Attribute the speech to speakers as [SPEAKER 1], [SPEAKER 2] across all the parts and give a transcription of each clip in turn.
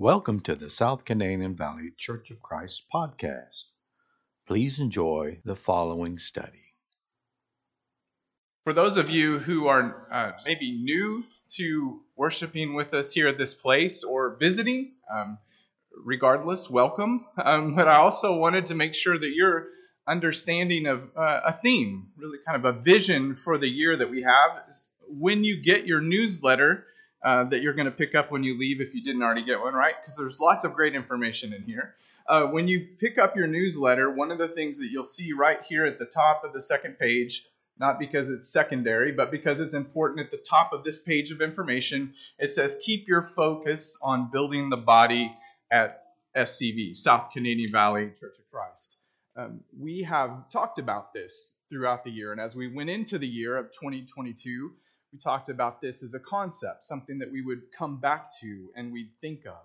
[SPEAKER 1] Welcome to the South Canadian Valley Church of Christ podcast. Please enjoy the following study.
[SPEAKER 2] For those of you who are uh, maybe new to worshiping with us here at this place or visiting, um, regardless, welcome. Um, but I also wanted to make sure that you're understanding of uh, a theme, really kind of a vision for the year that we have. When you get your newsletter, uh, that you're going to pick up when you leave if you didn't already get one, right? Because there's lots of great information in here. Uh, when you pick up your newsletter, one of the things that you'll see right here at the top of the second page, not because it's secondary, but because it's important at the top of this page of information, it says, Keep your focus on building the body at SCV, South Canadian Valley Church of Christ. Um, we have talked about this throughout the year, and as we went into the year of 2022, we talked about this as a concept, something that we would come back to and we'd think of.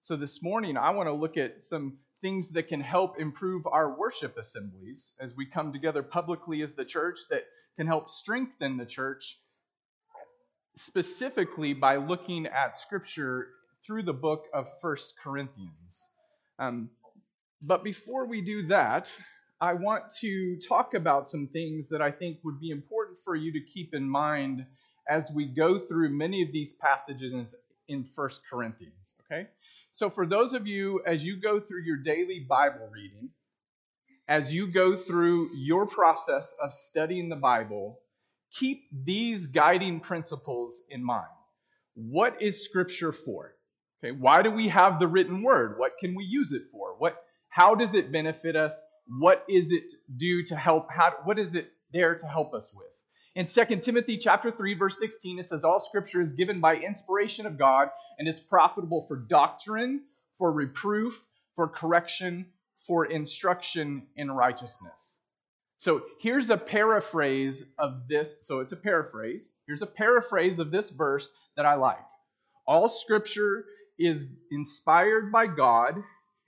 [SPEAKER 2] So this morning, I want to look at some things that can help improve our worship assemblies as we come together publicly as the church that can help strengthen the church, specifically by looking at Scripture through the book of First Corinthians. Um, but before we do that, I want to talk about some things that I think would be important for you to keep in mind as we go through many of these passages in, in 1 Corinthians, okay? So for those of you as you go through your daily Bible reading, as you go through your process of studying the Bible, keep these guiding principles in mind. What is scripture for? Okay, why do we have the written word? What can we use it for? What how does it benefit us? What is it do to help how what is it there to help us with? In 2 Timothy chapter 3 verse 16 it says all scripture is given by inspiration of God and is profitable for doctrine, for reproof, for correction, for instruction in righteousness. So here's a paraphrase of this. So it's a paraphrase. Here's a paraphrase of this verse that I like. All scripture is inspired by God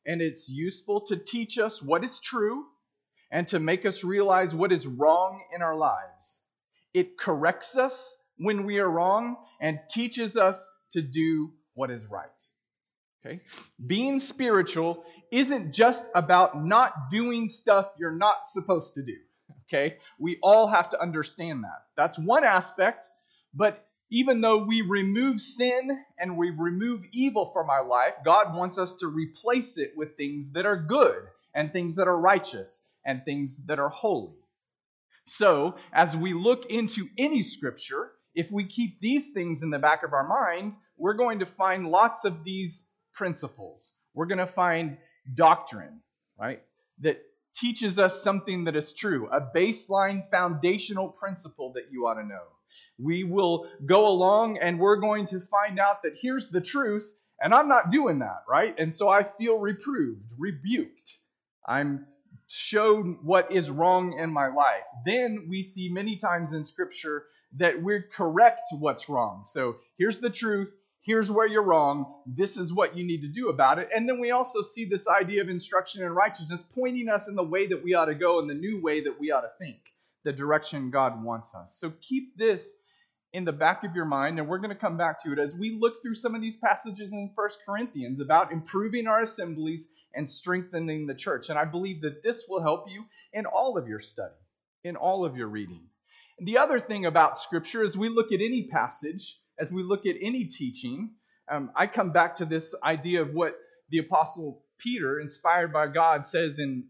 [SPEAKER 2] and it's useful to teach us what is true and to make us realize what is wrong in our lives. It corrects us when we are wrong and teaches us to do what is right. Okay? Being spiritual isn't just about not doing stuff you're not supposed to do. Okay? We all have to understand that. That's one aspect, but even though we remove sin and we remove evil from our life, God wants us to replace it with things that are good and things that are righteous and things that are holy. So, as we look into any scripture, if we keep these things in the back of our mind, we're going to find lots of these principles. We're going to find doctrine, right? That teaches us something that is true, a baseline foundational principle that you ought to know. We will go along and we're going to find out that here's the truth, and I'm not doing that, right? And so I feel reproved, rebuked. I'm shown what is wrong in my life. Then we see many times in Scripture that we correct what's wrong. So here's the truth. Here's where you're wrong. This is what you need to do about it. And then we also see this idea of instruction and righteousness pointing us in the way that we ought to go and the new way that we ought to think, the direction God wants us. So keep this in the back of your mind, and we're going to come back to it as we look through some of these passages in First Corinthians about improving our assemblies and strengthening the church. And I believe that this will help you in all of your study, in all of your reading. And the other thing about Scripture is we look at any passage, as we look at any teaching, um, I come back to this idea of what the Apostle Peter, inspired by God, says in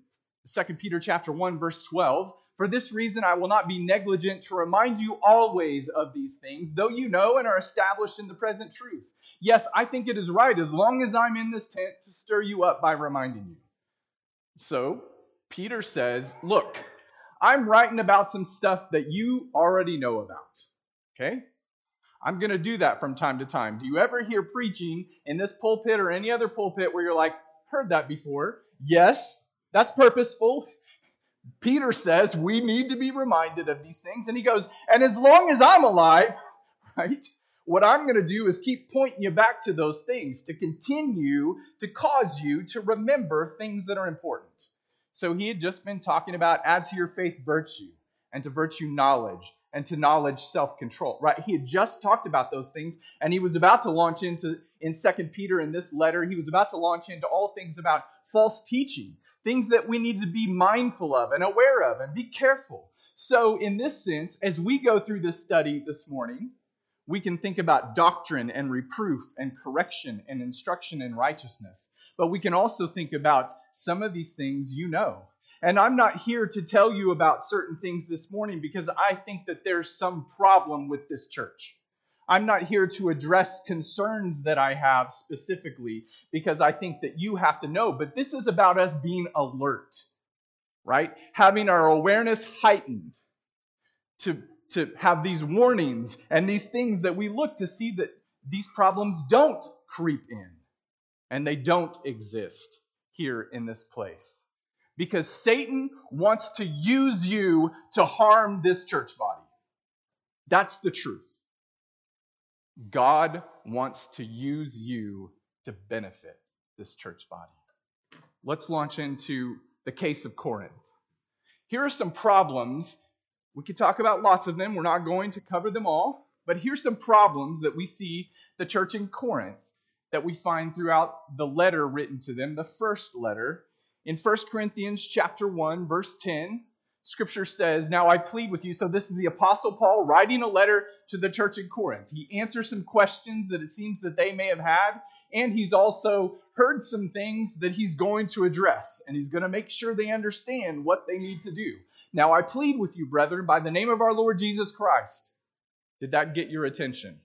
[SPEAKER 2] 2 Peter chapter 1, verse 12 for this reason, I will not be negligent to remind you always of these things, though you know and are established in the present truth. Yes, I think it is right as long as I'm in this tent to stir you up by reminding you. So, Peter says, Look, I'm writing about some stuff that you already know about. Okay? I'm going to do that from time to time. Do you ever hear preaching in this pulpit or any other pulpit where you're like, heard that before? Yes, that's purposeful. Peter says we need to be reminded of these things. And he goes, and as long as I'm alive, right, what I'm going to do is keep pointing you back to those things to continue to cause you to remember things that are important. So he had just been talking about add to your faith virtue, and to virtue knowledge, and to knowledge self-control right he had just talked about those things and he was about to launch into in second peter in this letter he was about to launch into all things about false teaching things that we need to be mindful of and aware of and be careful. So in this sense as we go through this study this morning we can think about doctrine and reproof and correction and instruction in righteousness. But we can also think about some of these things you know. And I'm not here to tell you about certain things this morning because I think that there's some problem with this church. I'm not here to address concerns that I have specifically because I think that you have to know, but this is about us being alert, right? Having our awareness heightened to, to have these warnings and these things that we look to see that these problems don't creep in and they don't exist here in this place because Satan wants to use you to harm this church body. That's the truth. God wants to use you to benefit this church body. Let's launch into the case of Corinth. Here are some problems. We could talk about lots of them. We're not going to cover them all. But here's some problems that we see the church in Corinth that we find throughout the letter written to them, the first letter in 1 Corinthians chapter 1 verse 10, scripture says, "Now I plead with you." So this is the apostle Paul writing a letter to the church in Corinth. He answers some questions that it seems that they may have had, and he's also heard some things that he's going to address, and he's going to make sure they understand what they need to do. Now I plead with you, brethren, by the name of our Lord Jesus Christ. Did that get your attention?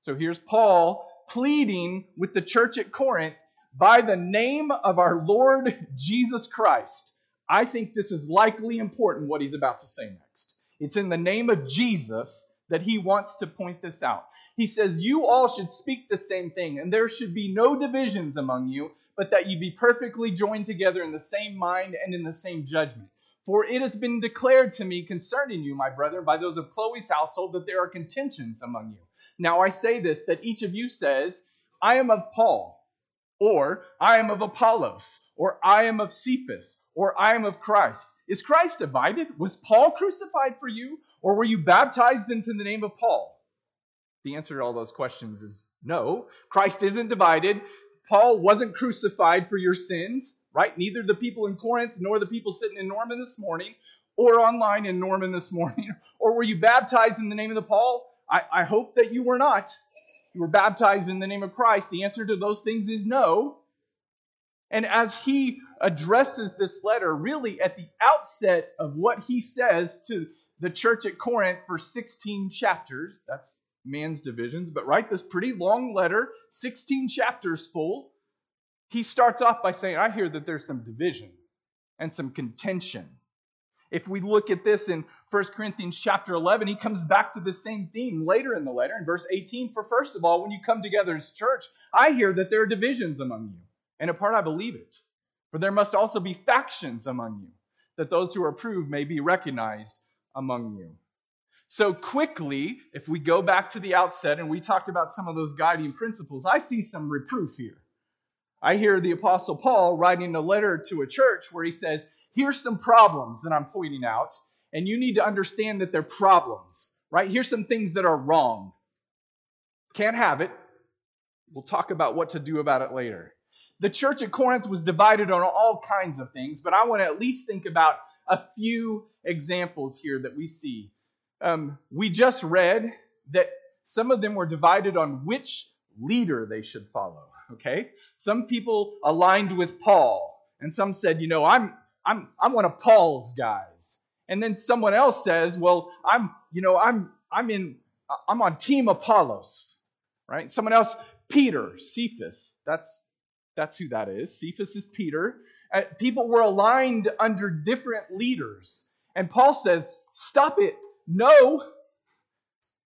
[SPEAKER 2] So here's Paul pleading with the church at Corinth by the name of our Lord Jesus Christ. I think this is likely important what he's about to say next. It's in the name of Jesus that he wants to point this out. He says, You all should speak the same thing, and there should be no divisions among you, but that you be perfectly joined together in the same mind and in the same judgment. For it has been declared to me concerning you, my brother, by those of Chloe's household, that there are contentions among you. Now I say this, that each of you says, I am of Paul or I am of Apollos, or I am of Cephas, or I am of Christ. Is Christ divided? Was Paul crucified for you, or were you baptized into the name of Paul? The answer to all those questions is no. Christ isn't divided. Paul wasn't crucified for your sins, right? Neither the people in Corinth nor the people sitting in Norman this morning or online in Norman this morning. Or were you baptized in the name of the Paul? I, I hope that you were not you were baptized in the name of Christ? The answer to those things is no. And as he addresses this letter, really at the outset of what he says to the church at Corinth for 16 chapters, that's man's divisions, but write this pretty long letter, 16 chapters full. He starts off by saying, I hear that there's some division and some contention. If we look at this in 1 Corinthians chapter 11, he comes back to the same theme later in the letter in verse 18. For first of all, when you come together as church, I hear that there are divisions among you. And in part, I believe it. For there must also be factions among you, that those who are approved may be recognized among you. So, quickly, if we go back to the outset and we talked about some of those guiding principles, I see some reproof here. I hear the Apostle Paul writing a letter to a church where he says, Here's some problems that I'm pointing out and you need to understand that they're problems, right? Here's some things that are wrong. Can't have it. We'll talk about what to do about it later. The church at Corinth was divided on all kinds of things, but I want to at least think about a few examples here that we see. Um, we just read that some of them were divided on which leader they should follow. Okay, some people aligned with Paul, and some said, you know, I'm I'm I'm one of Paul's guys and then someone else says, "Well, I'm, you know, I'm I'm in I'm on team Apollos." Right? Someone else, Peter, Cephas. That's that's who that is. Cephas is Peter. Uh, people were aligned under different leaders. And Paul says, "Stop it. No.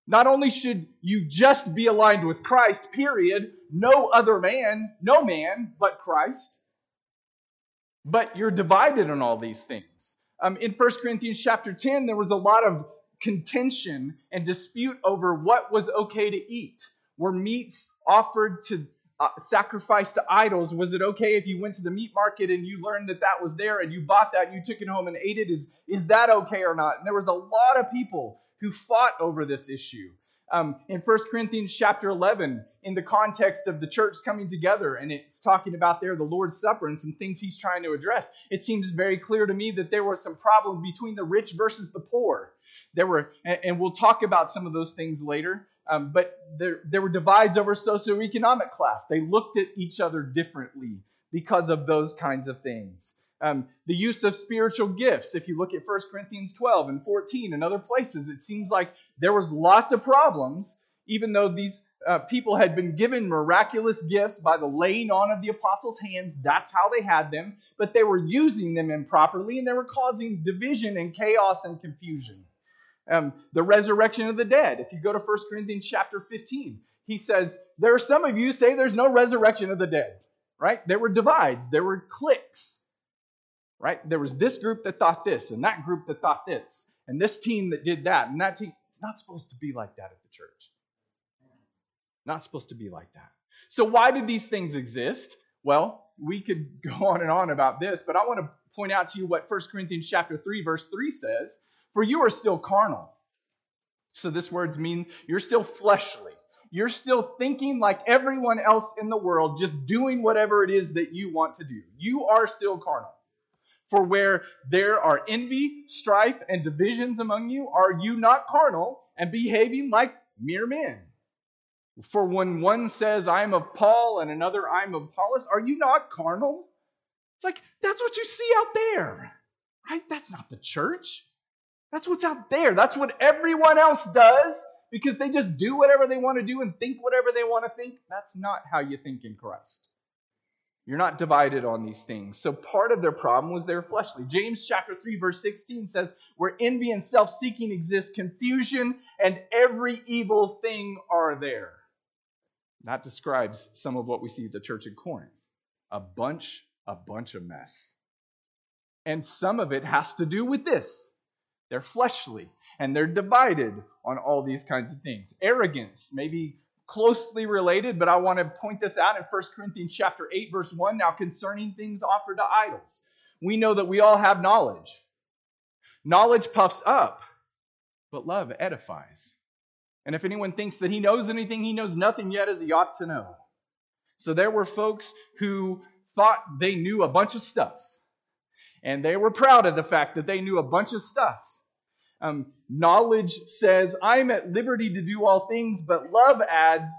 [SPEAKER 2] Not only should you just be aligned with Christ, period, no other man, no man but Christ, but you're divided on all these things. Um, in 1 Corinthians chapter 10, there was a lot of contention and dispute over what was okay to eat. Were meats offered to uh, sacrifice to idols? Was it okay if you went to the meat market and you learned that that was there and you bought that and you took it home and ate it? Is, is that okay or not? And there was a lot of people who fought over this issue. Um, in 1 Corinthians chapter 11, in the context of the church coming together, and it's talking about there the Lord's Supper and some things he's trying to address, it seems very clear to me that there was some problem between the rich versus the poor. There were, and we'll talk about some of those things later. Um, but there, there were divides over socioeconomic class. They looked at each other differently because of those kinds of things. Um, the use of spiritual gifts. If you look at 1 Corinthians 12 and 14 and other places, it seems like there was lots of problems, even though these uh, people had been given miraculous gifts by the laying on of the apostles' hands. That's how they had them, but they were using them improperly and they were causing division and chaos and confusion. Um, the resurrection of the dead. If you go to 1 Corinthians chapter 15, he says, There are some of you say there's no resurrection of the dead, right? There were divides, there were cliques, right? There was this group that thought this, and that group that thought this, and this team that did that, and that team. It's not supposed to be like that at the church. Not supposed to be like that. So, why did these things exist? Well, we could go on and on about this, but I want to point out to you what 1 Corinthians chapter 3 verse 3 says. For you are still carnal. So this words mean you're still fleshly. You're still thinking like everyone else in the world, just doing whatever it is that you want to do. You are still carnal. For where there are envy, strife, and divisions among you, are you not carnal and behaving like mere men? For when one says, I'm of Paul, and another, I'm of Apollos, are you not carnal? It's like, that's what you see out there, right? That's not the church. That's what's out there. That's what everyone else does because they just do whatever they want to do and think whatever they want to think. That's not how you think in Christ. You're not divided on these things. So part of their problem was their fleshly. James chapter 3 verse 16 says, "Where envy and self-seeking exist, confusion and every evil thing are there." That describes some of what we see at the church in Corinth. A bunch a bunch of mess. And some of it has to do with this. They're fleshly and they're divided on all these kinds of things. Arrogance, maybe closely related, but I want to point this out in 1 Corinthians chapter 8 verse 1 now concerning things offered to idols. We know that we all have knowledge. Knowledge puffs up, but love edifies. And if anyone thinks that he knows anything, he knows nothing yet as he ought to know. So there were folks who thought they knew a bunch of stuff. And they were proud of the fact that they knew a bunch of stuff. Um, knowledge says, I'm at liberty to do all things, but love adds,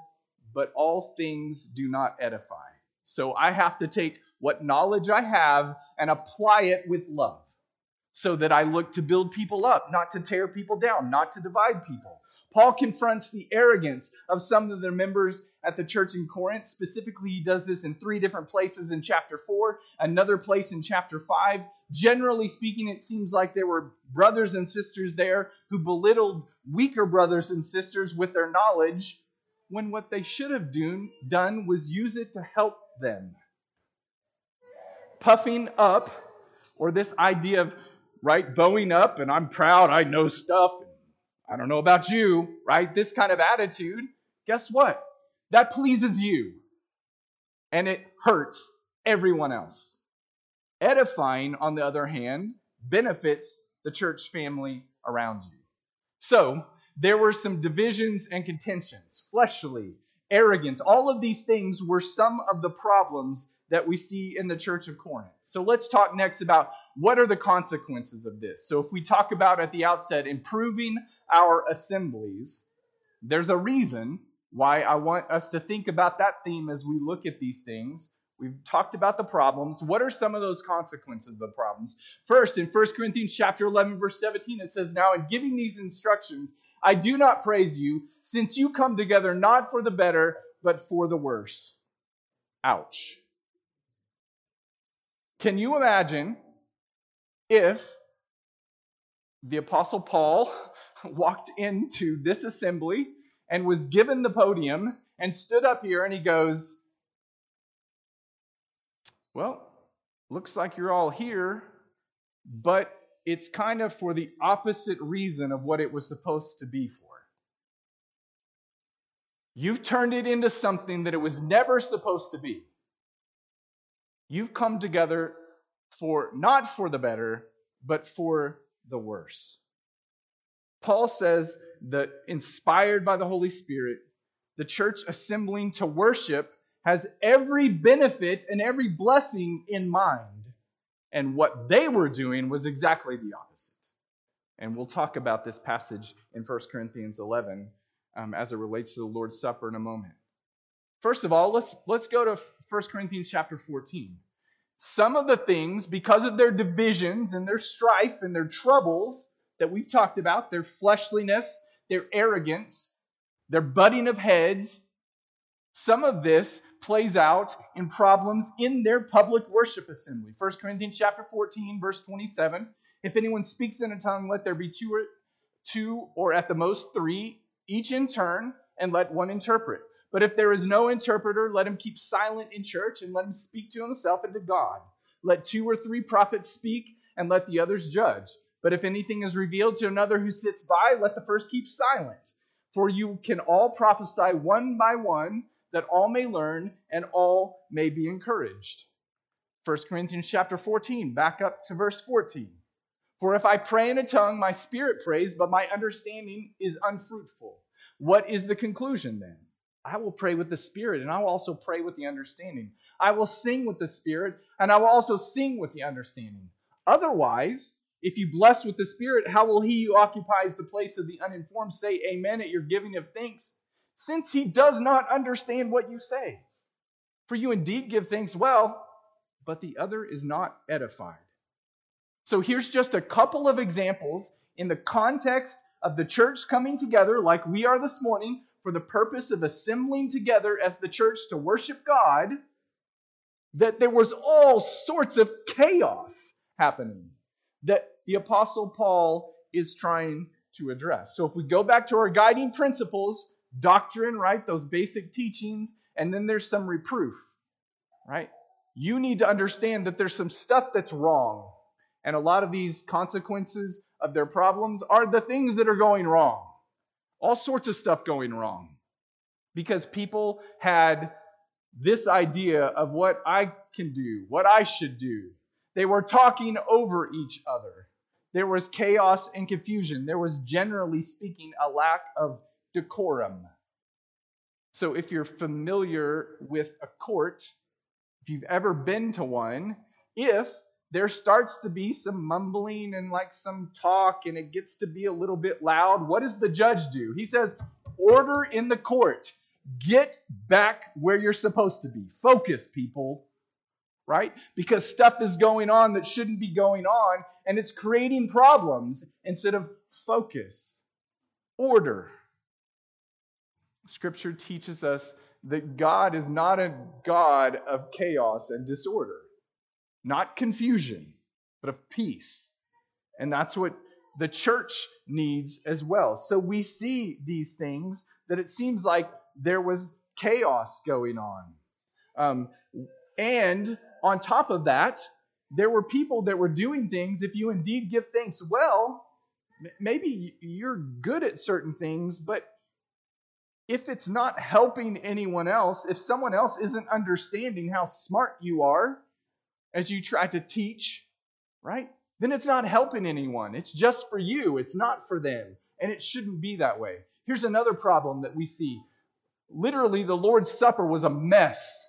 [SPEAKER 2] but all things do not edify. So I have to take what knowledge I have and apply it with love so that I look to build people up, not to tear people down, not to divide people. Paul confronts the arrogance of some of the members at the church in Corinth. Specifically, he does this in three different places in chapter 4, another place in chapter 5. Generally speaking, it seems like there were brothers and sisters there who belittled weaker brothers and sisters with their knowledge when what they should have done was use it to help them. Puffing up, or this idea of, right, bowing up, and I'm proud, I know stuff, I don't know about you, right? This kind of attitude, guess what? That pleases you. And it hurts everyone else. Edifying, on the other hand, benefits the church family around you. So, there were some divisions and contentions, fleshly, arrogance. All of these things were some of the problems that we see in the church of Corinth. So let's talk next about what are the consequences of this. So if we talk about at the outset improving our assemblies, there's a reason why I want us to think about that theme as we look at these things. We've talked about the problems. What are some of those consequences of the problems? First, in 1 Corinthians chapter 11 verse 17 it says, "Now in giving these instructions, I do not praise you, since you come together not for the better, but for the worse." Ouch. Can you imagine if the apostle Paul walked into this assembly and was given the podium and stood up here and he goes, Well, looks like you're all here, but it's kind of for the opposite reason of what it was supposed to be for. You've turned it into something that it was never supposed to be. You've come together for not for the better, but for the worse. Paul says that inspired by the Holy Spirit, the church assembling to worship has every benefit and every blessing in mind. And what they were doing was exactly the opposite. And we'll talk about this passage in 1 Corinthians 11 um, as it relates to the Lord's Supper in a moment. First of all, let's, let's go to 1 Corinthians chapter 14. Some of the things, because of their divisions and their strife and their troubles that we've talked about, their fleshliness, their arrogance, their butting of heads, some of this plays out in problems in their public worship assembly. 1 Corinthians chapter 14, verse 27. If anyone speaks in a tongue, let there be two or, two or at the most three, each in turn, and let one interpret. But if there is no interpreter, let him keep silent in church and let him speak to himself and to God. Let two or three prophets speak and let the others judge. But if anything is revealed to another who sits by, let the first keep silent. For you can all prophesy one by one, that all may learn and all may be encouraged. 1 Corinthians chapter 14, back up to verse 14. For if I pray in a tongue, my spirit prays, but my understanding is unfruitful. What is the conclusion then? I will pray with the spirit, and I will also pray with the understanding. I will sing with the spirit, and I will also sing with the understanding. Otherwise, if you bless with the spirit, how will he who occupies the place of the uninformed say amen at your giving of thanks, since he does not understand what you say? For you indeed give thanks well, but the other is not edified. So here's just a couple of examples in the context of the church coming together, like we are this morning, for the purpose of assembling together as the church to worship God, that there was all sorts of chaos happening that the Apostle Paul is trying to address. So if we go back to our guiding principles, doctrine, right, those basic teachings, and then there's some reproof, right? You need to understand that there's some stuff that's wrong and a lot of these consequences of their problems are the things that are going wrong. All sorts of stuff going wrong. Because people had this idea of what I can do, what I should do. They were talking over each other. There was chaos and confusion. There was, generally speaking, a lack of decorum. So, if you're familiar with a court, if you've ever been to one, if there starts to be some mumbling and like some talk, and it gets to be a little bit loud. What does the judge do? He says, Order in the court. Get back where you're supposed to be. Focus, people. Right? Because stuff is going on that shouldn't be going on, and it's creating problems instead of focus. Order. Scripture teaches us that God is not a God of chaos and disorder not confusion, but of peace. And that's what the church needs as well. So we see these things that it seems like there was chaos going on. Um, and on top of that, there were people that were doing things. If you indeed give thanks well, maybe you're good at certain things, but if it's not helping anyone else, if someone else isn't understanding how smart you are, as you try to teach, right? Then it's not helping anyone. It's just for you, it's not for them. And it shouldn't be that way. Here's another problem that we see. Literally, the Lord's Supper was a mess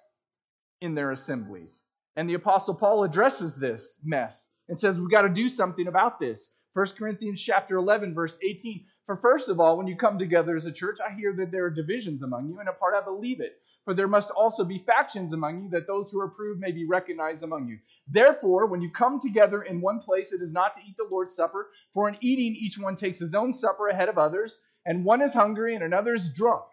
[SPEAKER 2] in their assemblies. And the Apostle Paul addresses this mess and says, We've got to do something about this. 1 Corinthians chapter 11, verse 18. For first of all, when you come together as a church, I hear that there are divisions among you, and a part I believe it. For there must also be factions among you, that those who are approved may be recognized among you. Therefore, when you come together in one place, it is not to eat the Lord's Supper, for in eating each one takes his own supper ahead of others, and one is hungry and another is drunk.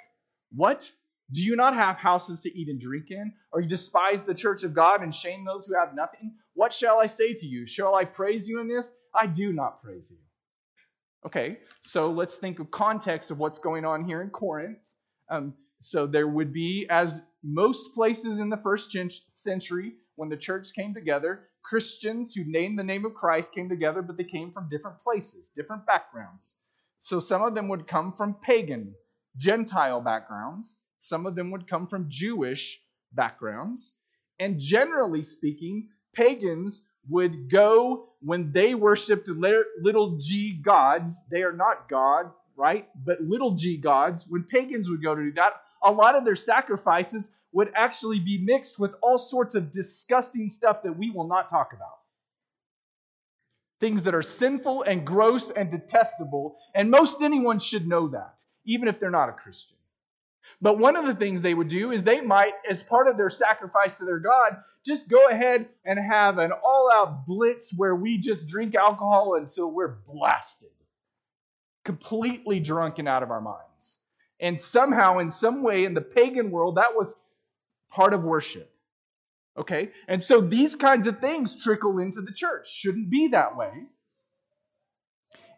[SPEAKER 2] What? Do you not have houses to eat and drink in? Or you despise the church of God and shame those who have nothing? What shall I say to you? Shall I praise you in this? I do not praise you. Okay, so let's think of context of what's going on here in Corinth. Um, so there would be, as most places in the first century, when the church came together, Christians who named the name of Christ came together, but they came from different places, different backgrounds. So some of them would come from pagan, Gentile backgrounds. Some of them would come from Jewish backgrounds. And generally speaking, pagans would go when they worshiped little g gods. They are not God, right? But little g gods, when pagans would go to do that, a lot of their sacrifices would actually be mixed with all sorts of disgusting stuff that we will not talk about. Things that are sinful and gross and detestable, and most anyone should know that, even if they're not a Christian. But one of the things they would do is they might, as part of their sacrifice to their God, just go ahead and have an all out blitz where we just drink alcohol until we're blasted, completely drunk and out of our minds. And somehow, in some way, in the pagan world, that was part of worship. Okay? And so these kinds of things trickle into the church. Shouldn't be that way.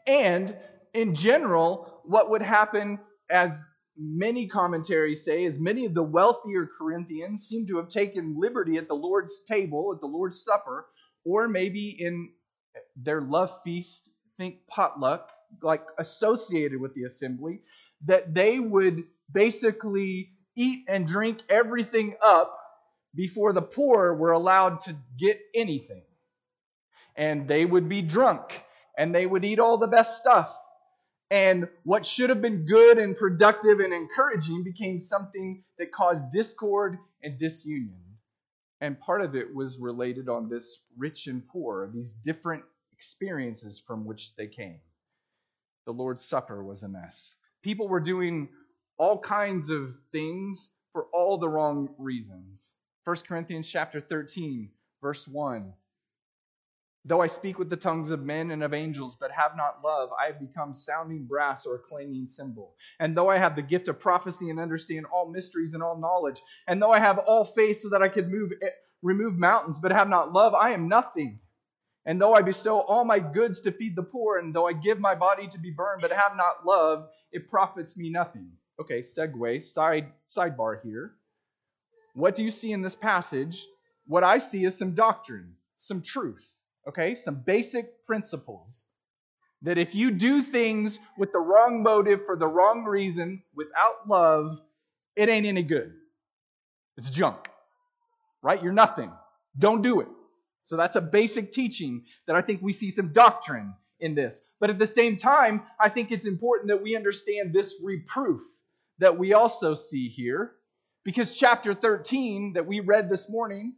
[SPEAKER 2] And in general, what would happen, as many commentaries say, is many of the wealthier Corinthians seem to have taken liberty at the Lord's table, at the Lord's Supper, or maybe in their love feast, think potluck, like associated with the assembly, that they would basically eat and drink everything up before the poor were allowed to get anything. And they would be drunk and they would eat all the best stuff. And what should have been good and productive and encouraging became something that caused discord and disunion. And part of it was related on this rich and poor, these different experiences from which they came. The Lord's Supper was a mess. People were doing all kinds of things for all the wrong reasons. 1 Corinthians chapter 13, verse 1. Though I speak with the tongues of men and of angels, but have not love, I have become sounding brass or a clanging cymbal. And though I have the gift of prophecy and understand all mysteries and all knowledge, and though I have all faith so that I could move, eh, remove mountains, but have not love, I am nothing. And though I bestow all my goods to feed the poor, and though I give my body to be burned, but have not love, it profits me nothing. Okay, segue, side sidebar here. What do you see in this passage? What I see is some doctrine, some truth, okay, some basic principles. That if you do things with the wrong motive for the wrong reason, without love, it ain't any good. It's junk, right? You're nothing. Don't do it. So that's a basic teaching that I think we see some doctrine in this. But at the same time, I think it's important that we understand this reproof that we also see here. Because chapter 13 that we read this morning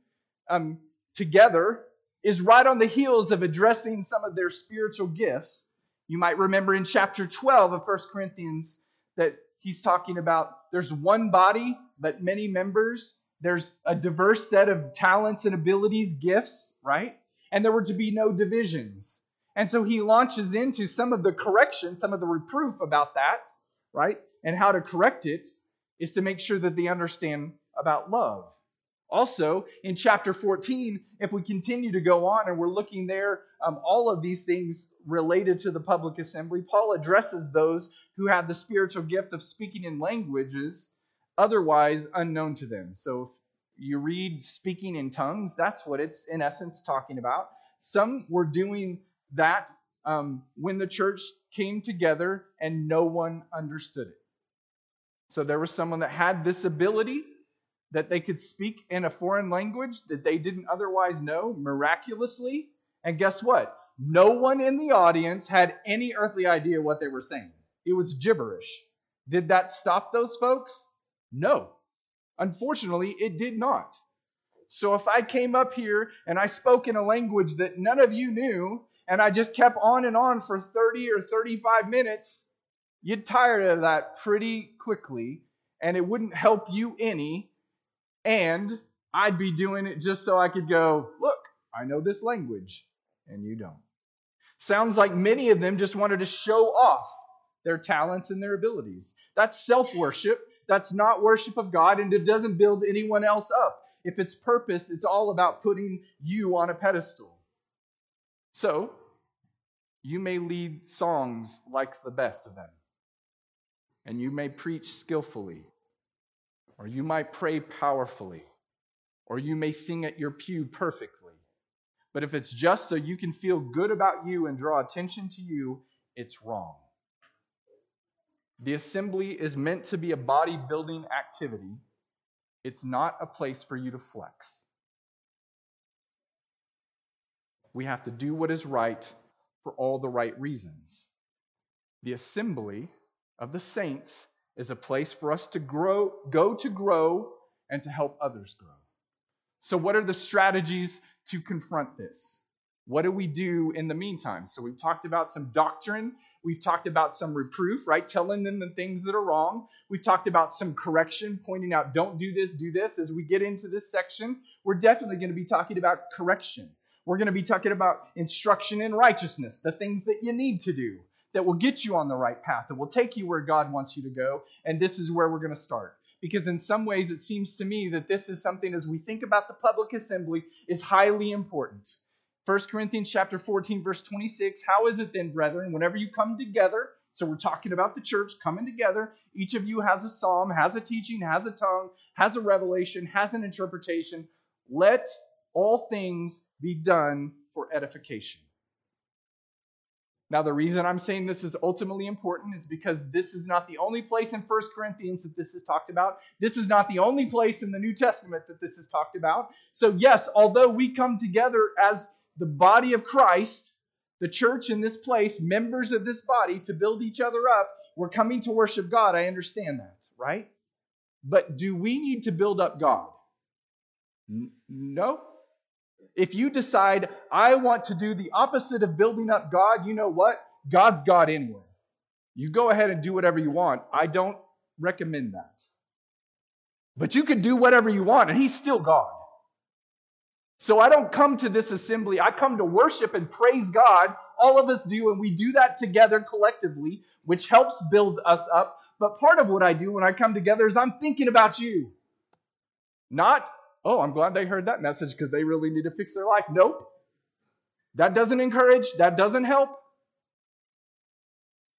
[SPEAKER 2] um, together is right on the heels of addressing some of their spiritual gifts. You might remember in chapter 12 of 1 Corinthians that he's talking about there's one body, but many members. There's a diverse set of talents and abilities, gifts, right? And there were to be no divisions. And so he launches into some of the correction, some of the reproof about that, right? and how to correct it is to make sure that they understand about love. Also, in chapter 14, if we continue to go on and we're looking there, um, all of these things related to the public assembly, Paul addresses those who have the spiritual gift of speaking in languages otherwise unknown to them. So if you read speaking in tongues, that's what it's in essence talking about. Some were doing that um, when the church came together and no one understood it. So there was someone that had this ability that they could speak in a foreign language that they didn't otherwise know miraculously. And guess what? No one in the audience had any earthly idea what they were saying. It was gibberish. Did that stop those folks? No. Unfortunately, it did not. So if I came up here and I spoke in a language that none of you knew, and I just kept on and on for 30 or 35 minutes, You'd tire of that pretty quickly, and it wouldn't help you any. And I'd be doing it just so I could go, look, I know this language, and you don't. Sounds like many of them just wanted to show off their talents and their abilities. That's self worship. That's not worship of God, and it doesn't build anyone else up. If it's purpose, it's all about putting you on a pedestal. So, you may lead songs like the best of them and you may preach skillfully, or you might pray powerfully, or you may sing at your pew perfectly. But if it's just so you can feel good about you and draw attention to you, it's wrong. The assembly is meant to be a body building activity, it's not a place for you to flex. we have to do what is right for all the right reasons. The assembly of the saints is a place for us to grow, go to grow, and to help others grow. So, what are the strategies to confront this? What do we do in the meantime? So, we've talked about some doctrine. We've talked about some reproof, right? Telling them the things that are wrong. We've talked about some correction, pointing out, don't do this, do this. As we get into this section, we're definitely going to be talking about correction. We're going to be talking about instruction in righteousness, the things that you need to do that will get you on the right path, that will take you where God wants you to go. And this is where we're going to start. Because in some ways it seems to me that this is something as we think about the public assembly is highly important. 1 corinthians chapter 14 verse 26 how is it then brethren whenever you come together so we're talking about the church coming together each of you has a psalm has a teaching has a tongue has a revelation has an interpretation. Let all things be done for edification now, the reason I'm saying this is ultimately important is because this is not the only place in 1 Corinthians that this is talked about. This is not the only place in the New Testament that this is talked about. So, yes, although we come together as the body of Christ, the church in this place, members of this body, to build each other up, we're coming to worship God. I understand that, right? But do we need to build up God? No. If you decide, I want to do the opposite of building up God, you know what? God's God anyway. You go ahead and do whatever you want. I don't recommend that. But you can do whatever you want, and He's still God. So I don't come to this assembly. I come to worship and praise God. All of us do, and we do that together collectively, which helps build us up. But part of what I do when I come together is I'm thinking about you. Not oh, I'm glad they heard that message because they really need to fix their life. Nope. That doesn't encourage, that doesn't help.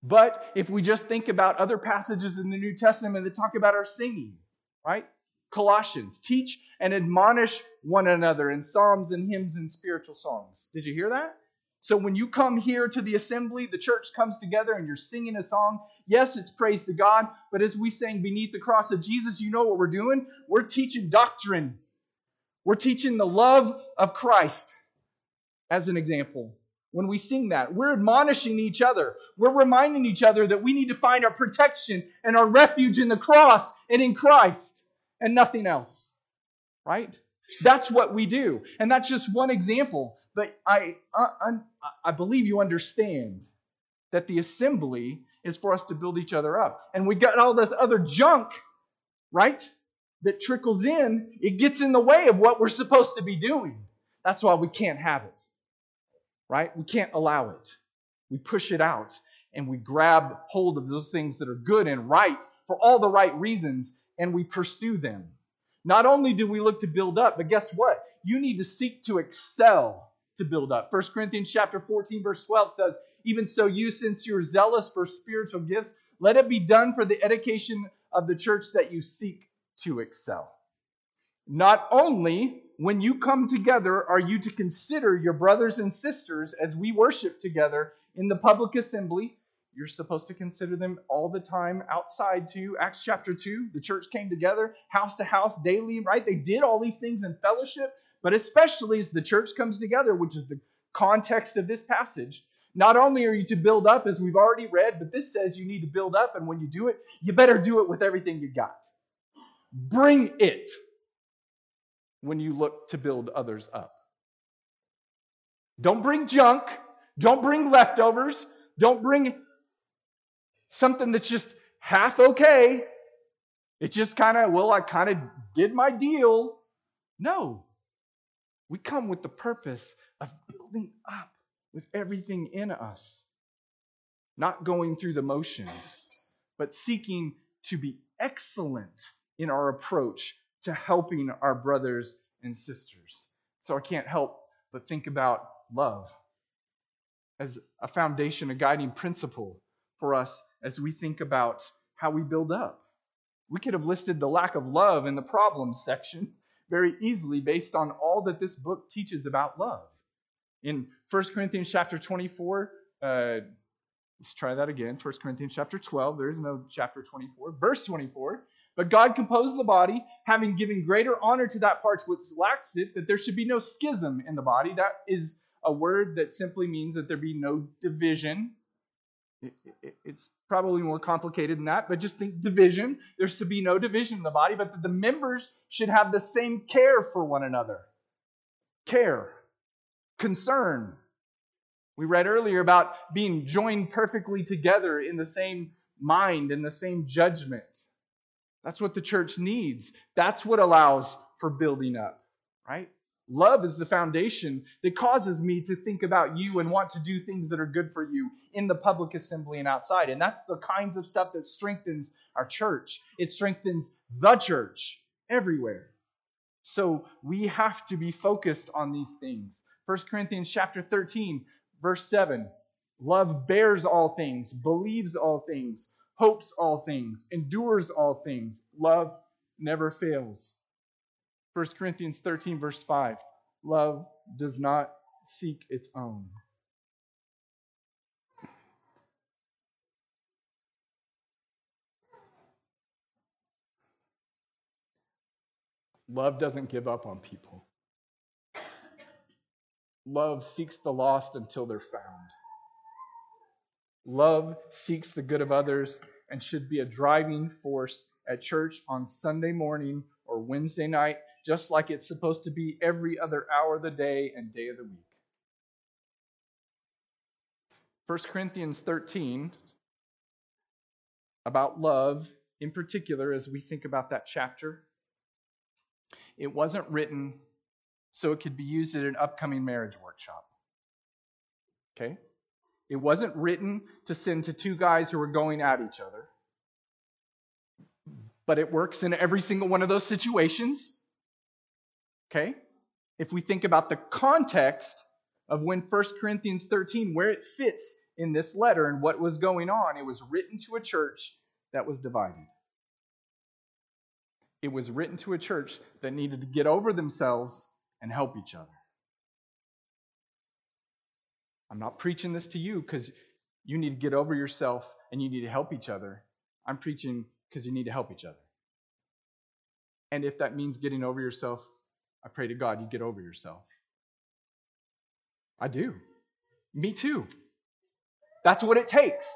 [SPEAKER 2] But if we just think about other passages in the New Testament that talk about our singing, right? Colossians, teach and admonish one another in psalms and hymns and spiritual songs. Did you hear that? So when you come here to the assembly, the church comes together and you're singing a song. Yes, it's praise to God, but as we sang beneath the cross of Jesus, you know what we're doing? We're teaching doctrine. We're teaching the love of Christ as an example. When we sing that, we're admonishing each other. We're reminding each other that we need to find our protection and our refuge in the cross and in Christ and nothing else. Right? That's what we do. And that's just one example. But I, uh, I, I believe you understand that the assembly is for us to build each other up. And we got all this other junk, right? That trickles in, it gets in the way of what we're supposed to be doing. That's why we can't have it. Right? We can't allow it. We push it out and we grab hold of those things that are good and right for all the right reasons and we pursue them. Not only do we look to build up, but guess what? You need to seek to excel to build up. 1 Corinthians chapter 14 verse 12 says, "Even so you since you're zealous for spiritual gifts, let it be done for the edification of the church that you seek to excel. Not only when you come together are you to consider your brothers and sisters as we worship together in the public assembly, you're supposed to consider them all the time outside too. Acts chapter 2, the church came together house to house daily, right? They did all these things in fellowship, but especially as the church comes together, which is the context of this passage, not only are you to build up, as we've already read, but this says you need to build up, and when you do it, you better do it with everything you got. Bring it when you look to build others up. Don't bring junk. Don't bring leftovers. Don't bring something that's just half okay. It's just kind of, well, I kind of did my deal. No. We come with the purpose of building up with everything in us, not going through the motions, but seeking to be excellent in our approach to helping our brothers and sisters. So I can't help but think about love as a foundation, a guiding principle for us as we think about how we build up. We could have listed the lack of love in the problems section very easily based on all that this book teaches about love. In 1 Corinthians chapter 24, uh, let's try that again. 1 Corinthians chapter 12, there is no chapter 24. Verse 24, but God composed the body, having given greater honor to that part which lacks it, that there should be no schism in the body. That is a word that simply means that there be no division. It's probably more complicated than that, but just think division. There's to be no division in the body, but that the members should have the same care for one another. Care, concern. We read earlier about being joined perfectly together in the same mind, in the same judgment. That's what the church needs. That's what allows for building up, right? Love is the foundation that causes me to think about you and want to do things that are good for you in the public assembly and outside. And that's the kinds of stuff that strengthens our church. It strengthens the church everywhere. So we have to be focused on these things. 1 Corinthians chapter 13, verse 7. Love bears all things, believes all things, hopes all things, endures all things. Love never fails. 1 Corinthians 13, verse 5 Love does not seek its own. Love doesn't give up on people. Love seeks the lost until they're found. Love seeks the good of others and should be a driving force at church on Sunday morning or Wednesday night just like it's supposed to be every other hour of the day and day of the week. 1 Corinthians 13, about love in particular, as we think about that chapter, it wasn't written so it could be used at an upcoming marriage workshop. Okay? It wasn't written to send to two guys who are going at each other. But it works in every single one of those situations. Okay? If we think about the context of when 1 Corinthians 13, where it fits in this letter and what was going on, it was written to a church that was divided. It was written to a church that needed to get over themselves and help each other. I'm not preaching this to you because you need to get over yourself and you need to help each other. I'm preaching because you need to help each other. And if that means getting over yourself, I pray to God you get over yourself. I do. Me too. That's what it takes.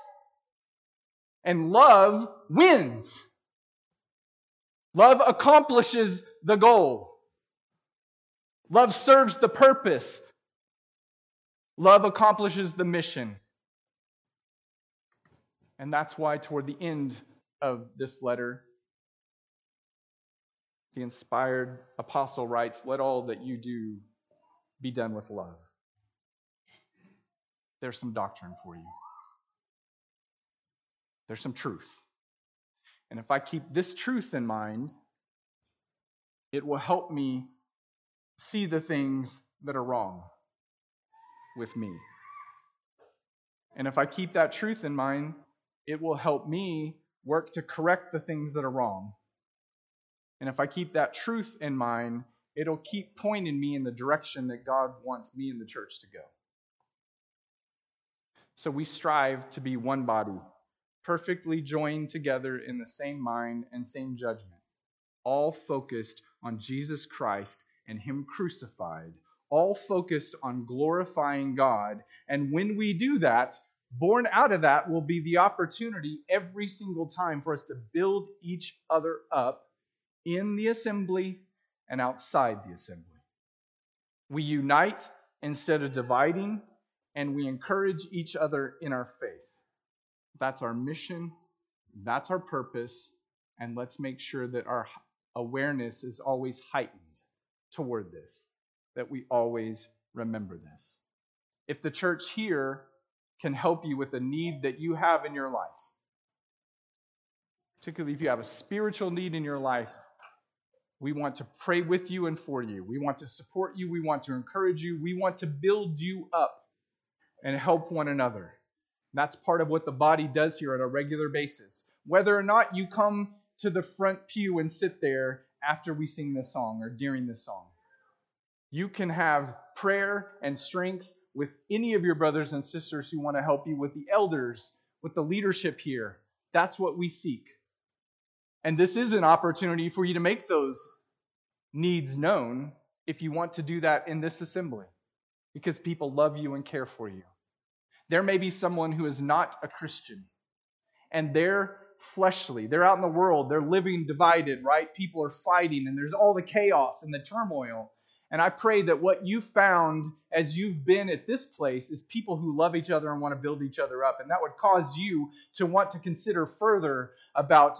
[SPEAKER 2] And love wins. Love accomplishes the goal. Love serves the purpose. Love accomplishes the mission. And that's why, toward the end of this letter, the inspired apostle writes, Let all that you do be done with love. There's some doctrine for you, there's some truth. And if I keep this truth in mind, it will help me see the things that are wrong with me. And if I keep that truth in mind, it will help me work to correct the things that are wrong and if I keep that truth in mind, it'll keep pointing me in the direction that God wants me and the church to go. So we strive to be one body, perfectly joined together in the same mind and same judgment, all focused on Jesus Christ and Him crucified, all focused on glorifying God. And when we do that, born out of that will be the opportunity every single time for us to build each other up in the assembly and outside the assembly. We unite instead of dividing, and we encourage each other in our faith. That's our mission, that's our purpose, and let's make sure that our awareness is always heightened toward this, that we always remember this. If the church here can help you with a need that you have in your life, particularly if you have a spiritual need in your life, we want to pray with you and for you. We want to support you. We want to encourage you. We want to build you up and help one another. That's part of what the body does here on a regular basis. Whether or not you come to the front pew and sit there after we sing this song or during this song, you can have prayer and strength with any of your brothers and sisters who want to help you, with the elders, with the leadership here. That's what we seek. And this is an opportunity for you to make those needs known if you want to do that in this assembly. because people love you and care for you. There may be someone who is not a Christian and they're fleshly. They're out in the world, they're living divided, right? People are fighting and there's all the chaos and the turmoil. And I pray that what you found as you've been at this place is people who love each other and want to build each other up. And that would cause you to want to consider further about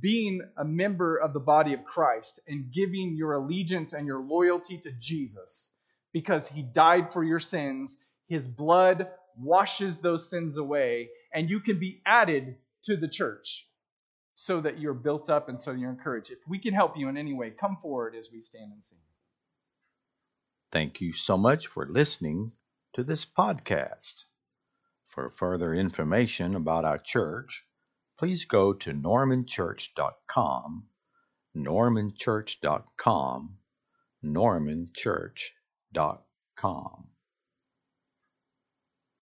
[SPEAKER 2] being a member of the body of Christ and giving your allegiance and your loyalty to Jesus because he died for your sins. His blood washes those sins away, and you can be added to the church so that you're built up and so you're encouraged. If we can help you in any way, come forward as we stand and sing.
[SPEAKER 1] Thank you so much for listening to this podcast. For further information about our church, please go to normanchurch.com, normanchurch.com, normanchurch.com.